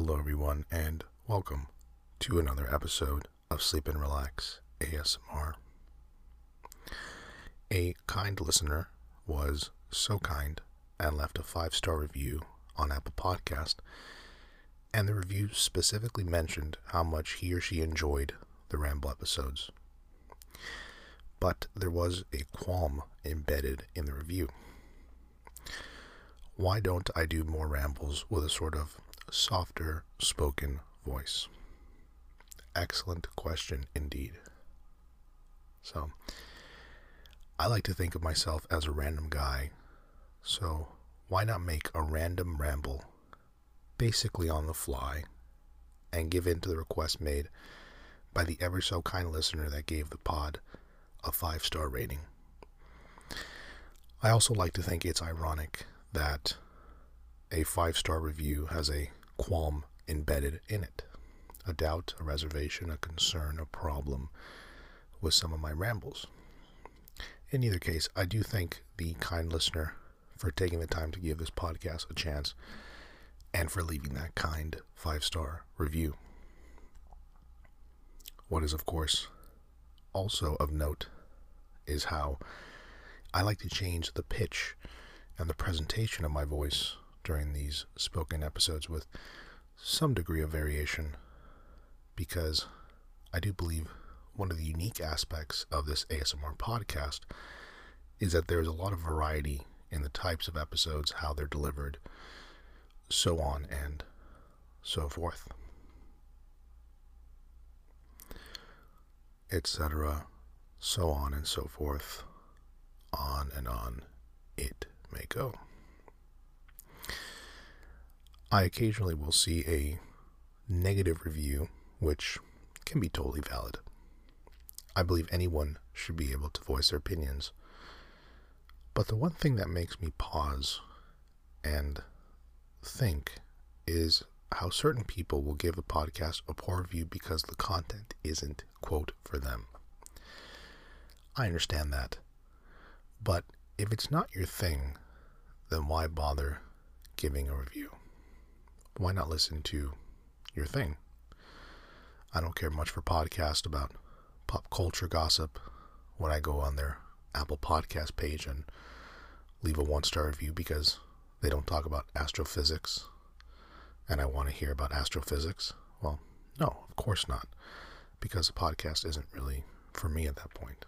Hello, everyone, and welcome to another episode of Sleep and Relax ASMR. A kind listener was so kind and left a five star review on Apple Podcast, and the review specifically mentioned how much he or she enjoyed the Ramble episodes. But there was a qualm embedded in the review. Why don't I do more rambles with a sort of softer spoken voice? Excellent question indeed. So, I like to think of myself as a random guy, so why not make a random ramble basically on the fly and give in to the request made by the ever so kind listener that gave the pod a five star rating? I also like to think it's ironic that a five star review has a qualm embedded in it a doubt, a reservation, a concern, a problem with some of my rambles. In either case, I do thank the kind listener for taking the time to give this podcast a chance and for leaving that kind five star review. What is, of course, also of note is how I like to change the pitch and the presentation of my voice during these spoken episodes with some degree of variation because I do believe one of the unique aspects of this ASMR podcast is that there's a lot of variety in the types of episodes, how they're delivered, so on and so forth, etc., so on and so forth, on and on it may go. I occasionally will see a negative review, which can be totally valid. I believe anyone should be able to voice their opinions. But the one thing that makes me pause and think is how certain people will give a podcast a poor review because the content isn't, quote, for them. I understand that. But if it's not your thing, then why bother giving a review? Why not listen to your thing? I don't care much for podcasts about pop culture gossip when I go on their Apple Podcast page and leave a one star review because they don't talk about astrophysics and I want to hear about astrophysics. Well, no, of course not, because the podcast isn't really for me at that point.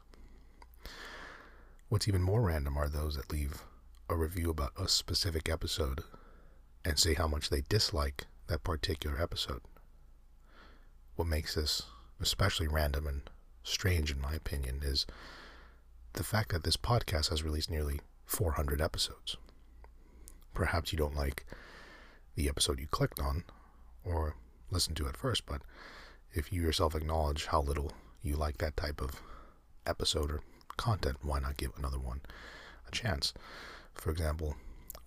What's even more random are those that leave a review about a specific episode and say how much they dislike that particular episode. What makes this especially random and strange, in my opinion, is the fact that this podcast has released nearly 400 episodes. Perhaps you don't like the episode you clicked on or listened to at first, but if you yourself acknowledge how little you like that type of episode or content, why not give another one a chance? For example,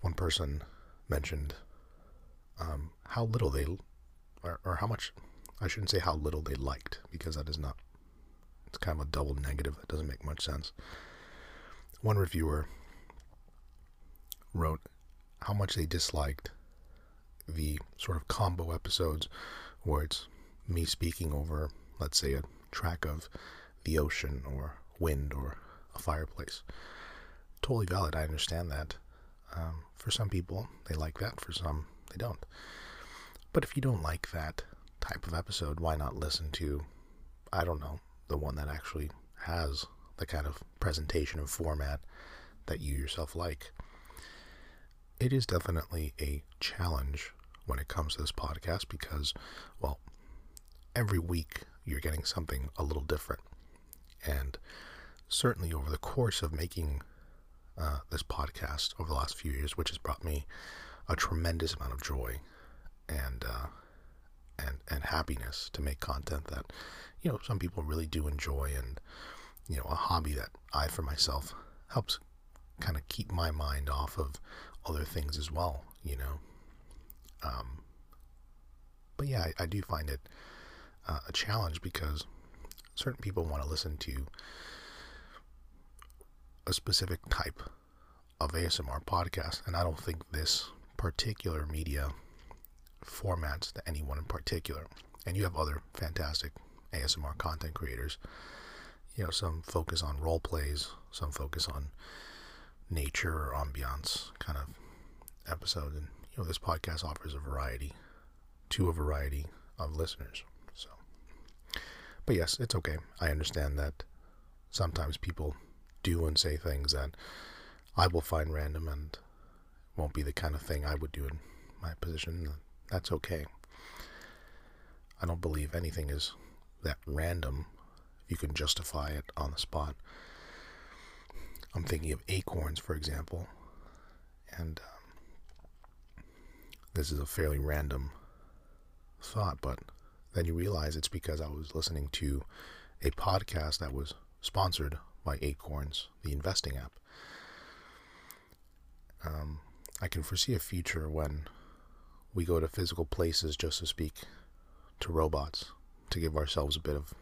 one person mentioned um, how little they, or, or how much, I shouldn't say how little they liked, because that is not, it's kind of a double negative. That doesn't make much sense. One reviewer wrote how much they disliked the sort of combo episodes where it's me speaking over, let's say, a track of the ocean or wind or a fireplace. Totally valid. I understand that. Um, for some people, they like that. For some, they don't. But if you don't like that type of episode, why not listen to, I don't know, the one that actually has the kind of presentation and format that you yourself like? It is definitely a challenge when it comes to this podcast because, well, every week you're getting something a little different. And certainly over the course of making uh, this podcast over the last few years, which has brought me a tremendous amount of joy and uh, and and happiness to make content that you know some people really do enjoy, and you know a hobby that I for myself helps kind of keep my mind off of other things as well. You know, um, but yeah, I, I, do find it uh, a challenge because certain people want to listen to a specific type of ASMR podcast, and I don't think this particular media formats to anyone in particular. And you have other fantastic ASMR content creators. You know, some focus on role plays, some focus on nature or ambiance kind of episode. And, you know, this podcast offers a variety to a variety of listeners. So, but yes, it's okay. I understand that sometimes people do and say things that I will find random and won't be the kind of thing I would do in my position. That's okay. I don't believe anything is that random if you can justify it on the spot. I'm thinking of acorns, for example, and um, this is a fairly random thought, but then you realize it's because I was listening to a podcast that was sponsored by Acorns, the investing app. Um, I can foresee a future when we go to physical places, just to speak, to robots, to give ourselves a bit of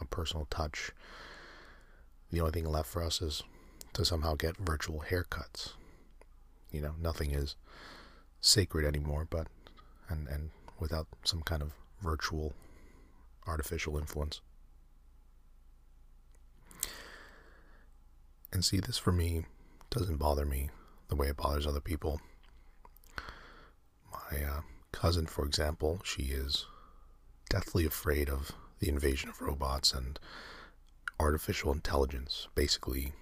a personal touch. The only thing left for us is to somehow get virtual haircuts. You know, nothing is sacred anymore, but and and without some kind of virtual artificial influence. And see, this for me doesn't bother me the way it bothers other people. My uh, cousin, for example, she is deathly afraid of the invasion of robots and artificial intelligence basically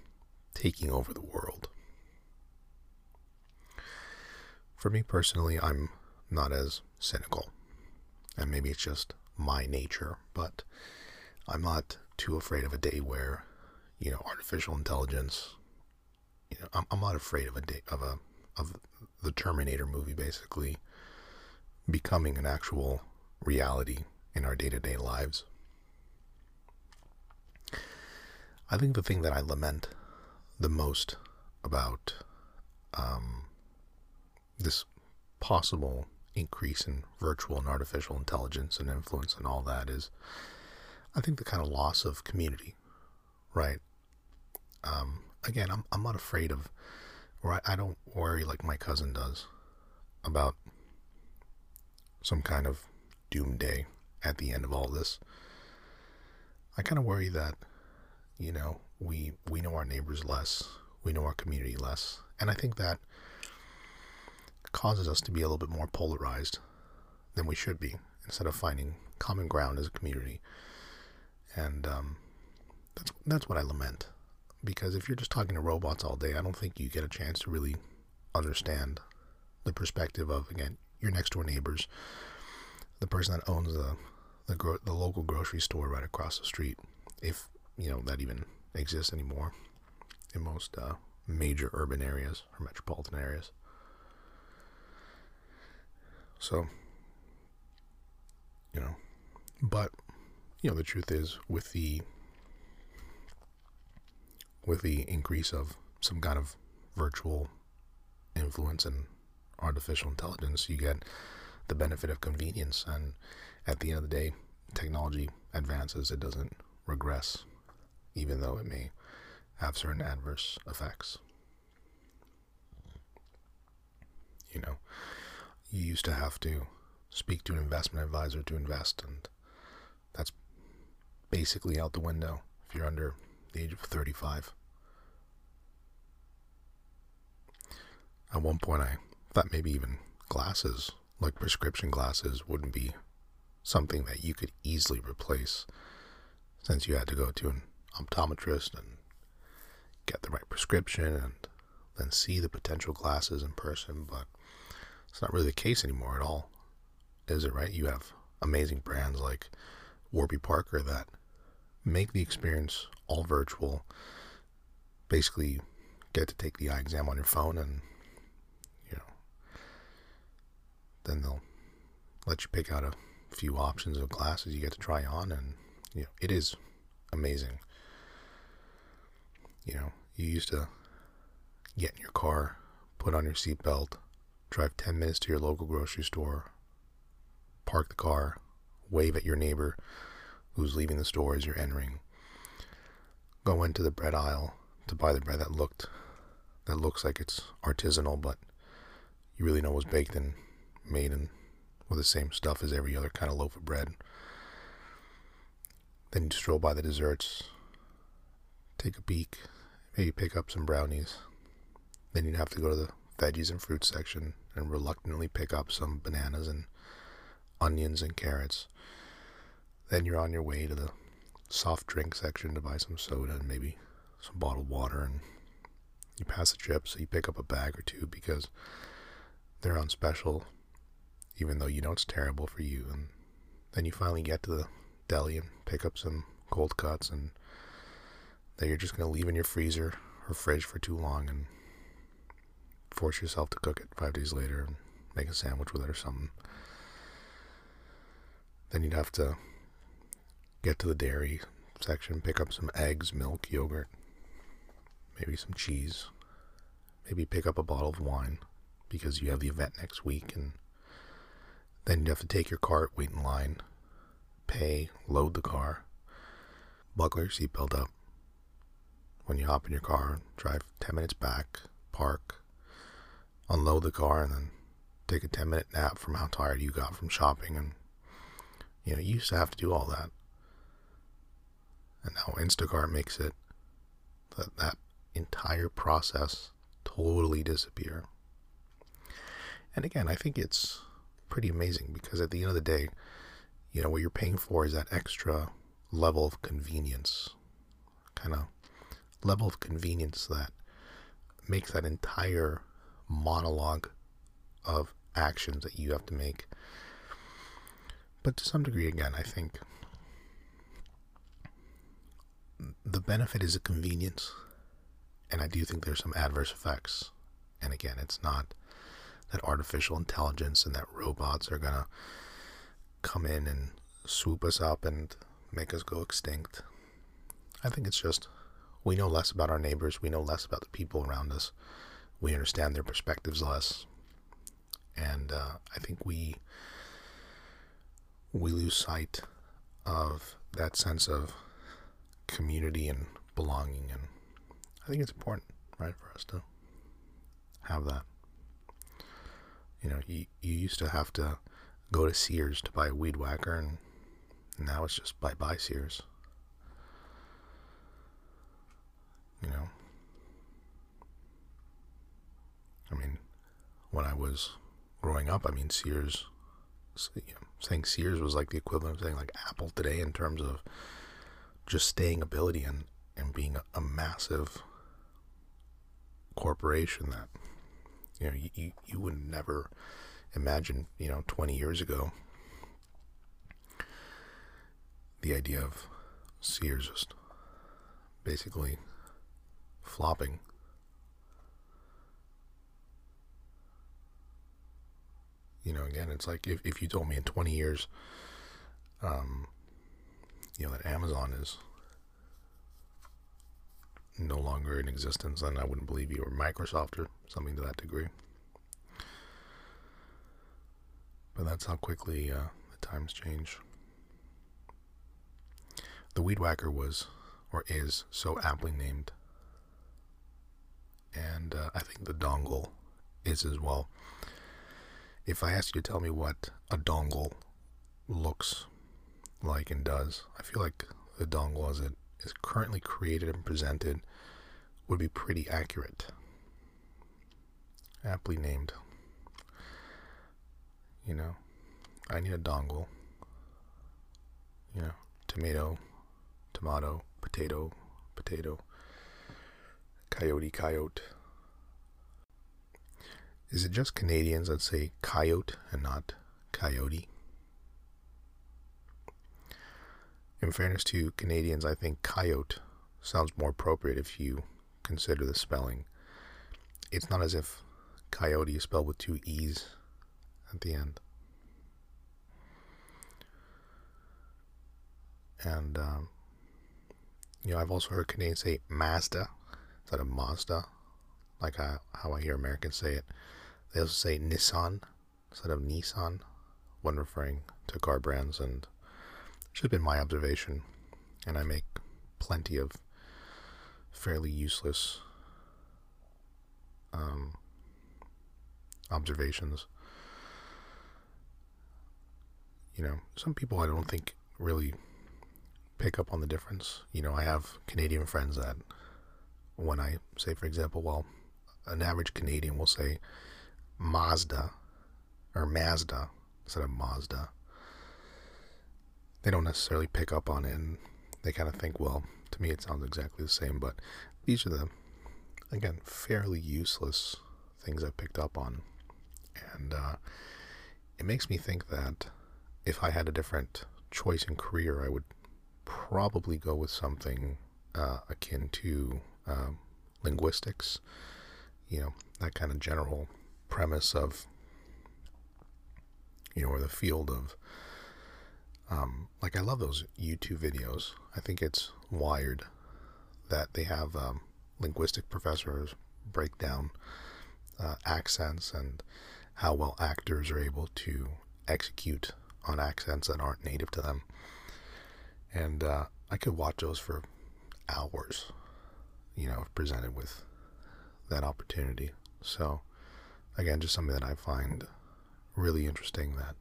taking over the world. For me personally, I'm not as cynical. And maybe it's just my nature, but I'm not too afraid of a day where, you know, artificial intelligence, you know, I'm, I'm not afraid of a of a of the Terminator movie basically becoming an actual reality in our day-to-day lives. I think the thing that I lament the most about um, this possible increase in virtual and artificial intelligence and influence and all that is, I think, the kind of loss of community, right? Um, again, I'm, I'm not afraid of, or I, I don't worry like my cousin does about some kind of doomsday at the end of all this. I kind of worry that, you know, we we know our neighbors less, we know our community less, and I think that causes us to be a little bit more polarized than we should be instead of finding common ground as a community. And um, that's that's what I lament because if you're just talking to robots all day, I don't think you get a chance to really understand the perspective of again your next door neighbors, the person that owns the the, gro- the local grocery store right across the street, if you know that even exists anymore in most uh, major urban areas or metropolitan areas. So, you know, but you know the truth is with the with the increase of some kind of virtual influence and artificial intelligence, you get the benefit of convenience. And at the end of the day, technology advances, it doesn't regress, even though it may have certain adverse effects. You know, you used to have to speak to an investment advisor to invest, and that's basically out the window if you're under the age of 35. At one point, I thought maybe even glasses, like prescription glasses, wouldn't be something that you could easily replace since you had to go to an optometrist and get the right prescription and then see the potential glasses in person. But it's not really the case anymore at all, is it, right? You have amazing brands like Warby Parker that make the experience all virtual. Basically, get to take the eye exam on your phone and you know, then they'll let you pick out a few options of glasses you get to try on, and you know it is amazing. You know, you used to get in your car, put on your seatbelt, drive 10 minutes to your local grocery store, park the car, wave at your neighbor who's leaving the store as you're entering, go into the bread aisle to buy the bread that looked that looks like it's artisanal, but you really know was baked in made in with the same stuff as every other kind of loaf of bread. Then you stroll by the desserts, take a peek, maybe pick up some brownies. Then you'd have to go to the veggies and fruit section and reluctantly pick up some bananas and onions and carrots. Then you're on your way to the soft drink section to buy some soda and maybe some bottled water and you pass the trip so you pick up a bag or two because they're on special even though you know it's terrible for you and then you finally get to the deli and pick up some cold cuts and that you're just going to leave in your freezer or fridge for too long and force yourself to cook it five days later and make a sandwich with it or something. Then you'd have to get to the dairy section, pick up some eggs, milk, yogurt, maybe some cheese, maybe pick up a bottle of wine because you have the event next week and then you have to take your cart, wait in line, pay, load the car, buckle your seatbelt up. When you hop in your car, drive 10 minutes back, park, unload the car, and then take a 10 minute nap from how tired you got from shopping. And, you know, you used to have to do all that. And now Instacart makes it that that entire process totally disappear. And again, I think it's pretty amazing because at the end of the day, you know, what you're paying for is that extra level of convenience, kind of level of convenience that makes that entire monologue of actions that you have to make. But to some degree, again, I think the benefit is a convenience, and I do think there's some adverse effects. And again, it's not that artificial intelligence and that robots are gonna come in and swoop us up and make us go extinct. I think it's just we know less about our neighbors, we know less about the people around us, we understand their perspectives less, and uh, I think we we lose sight of that sense of community and belonging, and I think it's important, right, for us to have that. You know, you, you used to have to go to Sears to buy a weed whacker, and now it's just bye bye Sears. You know, I mean, when I was growing up, I mean, Sears, you know, saying Sears was like the equivalent of saying like Apple today in terms of just staying ability and, and being a, a massive corporation that you know, you, you would never imagine, you know, 20 years ago, the idea of Sears just basically flopping. You know, again, it's like if, if you told me in 20 years, um, you know, that Amazon is no longer in existence, then I wouldn't believe you, or Microsoft, or something to that degree. But that's how quickly uh, the times change. The Weed Whacker was, or is, so aptly named. And uh, I think the dongle is as well. If I asked you to tell me what a dongle looks like and does, I feel like the dongle as it is currently created and presented would be pretty accurate. Aptly named. You know, I need a dongle. You know, tomato, tomato, potato, potato, coyote, coyote. Is it just Canadians that say coyote and not coyote? In fairness to Canadians, I think coyote sounds more appropriate if you consider the spelling. It's not as if coyote is spelled with two E's at the end. And, um, you know, I've also heard Canadians say Mazda instead of Mazda, like how, how I hear Americans say it. They also say Nissan instead of Nissan when referring to car brands, and it's have been my observation. And I make plenty of fairly useless um, observations You know, some people I don't think really pick up on the difference. You know, I have Canadian friends that when I say, for example, well, an average Canadian will say Mazda or Mazda instead of Mazda. They don't necessarily pick up on it and they kind of think, well, to me it sounds exactly the same, but these are the, again, fairly useless things I picked up on. And uh, it makes me think that if I had a different choice in career, I would probably go with something uh, akin to uh, linguistics. You know, that kind of general premise of, you know, or the field of, um, like I love those YouTube videos. I think it's wired that they have um, linguistic professors break down uh, accents and how well actors are able to execute on accents that aren't native to them. And uh, I could watch those for hours, you know, presented with that opportunity. So, again, just something that I find really interesting that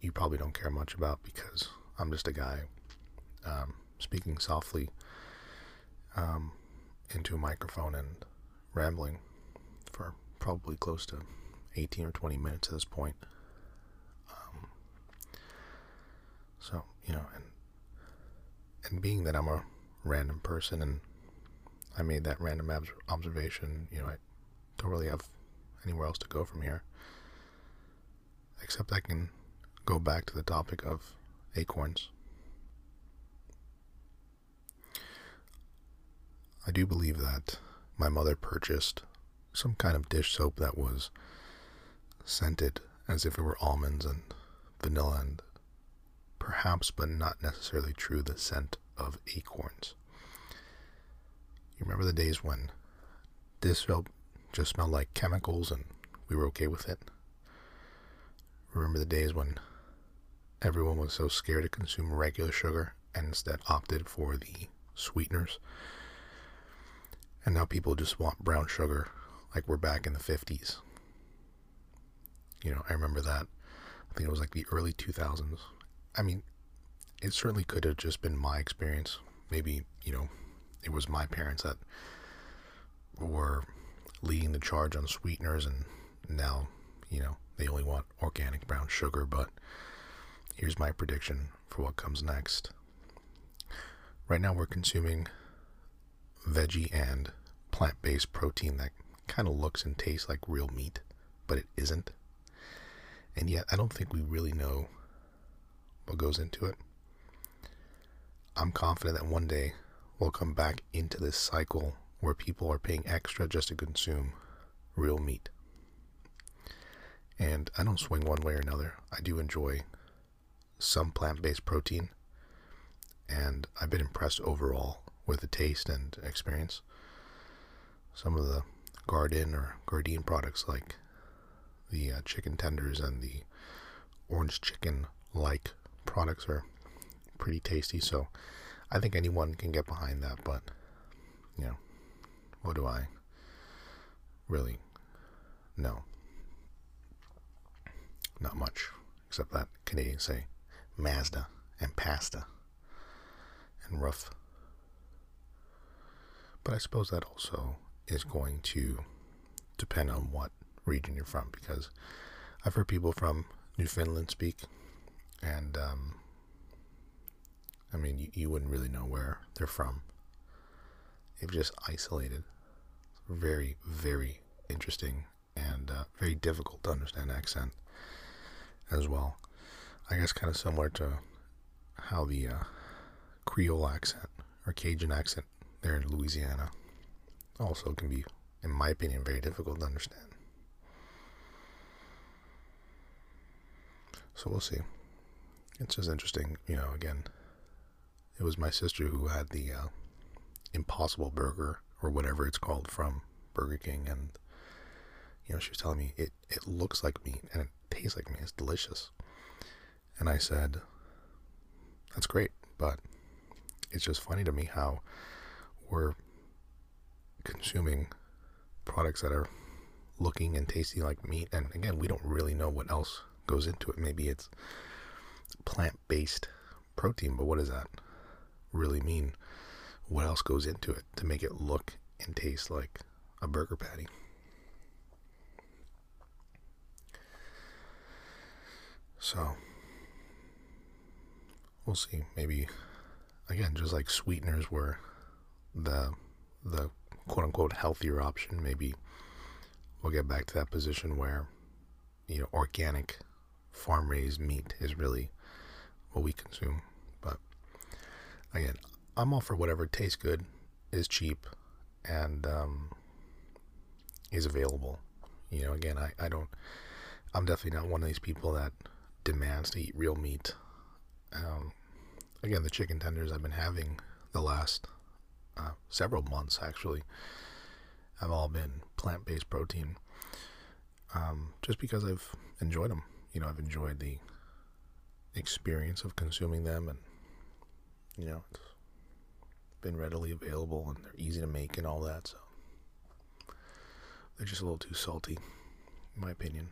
you probably don't care much about because I'm just a guy um, speaking softly um, into a microphone and rambling for probably close to 18 or 20 minutes at this point. Um, so, you know, and and being that I'm a random person and I made that random ob- observation, you know, I don't really have anywhere else to go from here. Except I can go back to the topic of acorns. I do believe that my mother purchased some kind of dish soap that was scented as if it were almonds and vanilla and perhaps but not necessarily true the scent of acorns. You remember the days when dish soap just smelled like chemicals and we were okay with it? Remember the days when everyone was so scared to consume regular sugar and instead opted for the sweeteners? And now people just want brown sugar like we're back in the 50s. You know, I remember that. I think it was like the early 2000s. I mean, it certainly could have just been my experience. Maybe, you know, it was my parents that were leading the charge on sweeteners, and now, you know, they only want organic brown sugar. But here's my prediction for what comes next. Right now, we're consuming veggie and plant based protein that kind of looks and tastes like real meat, but it isn't. And yet, I don't think we really know what goes into it. I'm confident that one day we'll come back into this cycle where people are paying extra just to consume real meat. And I don't swing one way or another. I do enjoy some plant based protein, and I've been impressed overall with the taste and experience. Some of the Garden or Gardein products like the uh, chicken tenders and the orange chicken like products are pretty tasty. So I think anyone can get behind that. But, you know, what do I really know? Not much, except that Canadians say Mazda and pasta and rough. But I suppose that also is going to depend on what region you're from because I've heard people from Newfoundland speak, and um, I mean, you, you wouldn't really know where they're from. They've just isolated. Very, very interesting and uh, very difficult to understand accent as well. I guess kind of similar to how the uh, Creole accent or Cajun accent there in Louisiana also can be, in my opinion, very difficult to understand. So we'll see. It's just interesting, you know. Again, it was my sister who had the uh, Impossible Burger or whatever it's called from Burger King, and you know she was telling me it it looks like meat and it tastes like meat. It's delicious. And I said, "That's great," but it's just funny to me how we're consuming products that are looking and tasting like meat. And again, we don't really know what else goes into it. Maybe it's plant based protein, but what does that really mean? What else goes into it to make it look and taste like a burger patty? So we'll see. Maybe again, just like sweeteners were the the quote unquote healthier option. Maybe we'll get back to that position where you know organic farm raised meat is really what we consume. But again, I'm all for whatever tastes good, is cheap, and um, is available. You know, again, I, I don't, I'm definitely not one of these people that demands to eat real meat. Um, again, the chicken tenders I've been having the last uh, several months actually have all been plant based protein. Um, just because I've enjoyed them. You know, I've enjoyed the experience of consuming them, and you know, it's been readily available and they're easy to make and all that. So they're just a little too salty, in my opinion.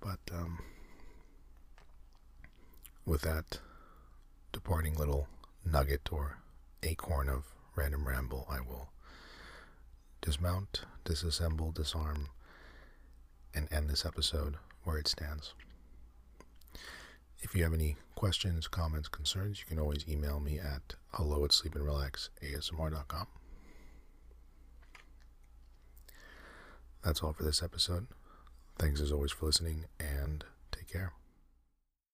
But um, with that departing little nugget or acorn of random ramble, I will dismount, disassemble, disarm, and end this episode where it stands. If you have any questions, comments, concerns, you can always email me at hello at sleepandrelaxasmr.com. That's all for this episode. Thanks as always for listening and take care.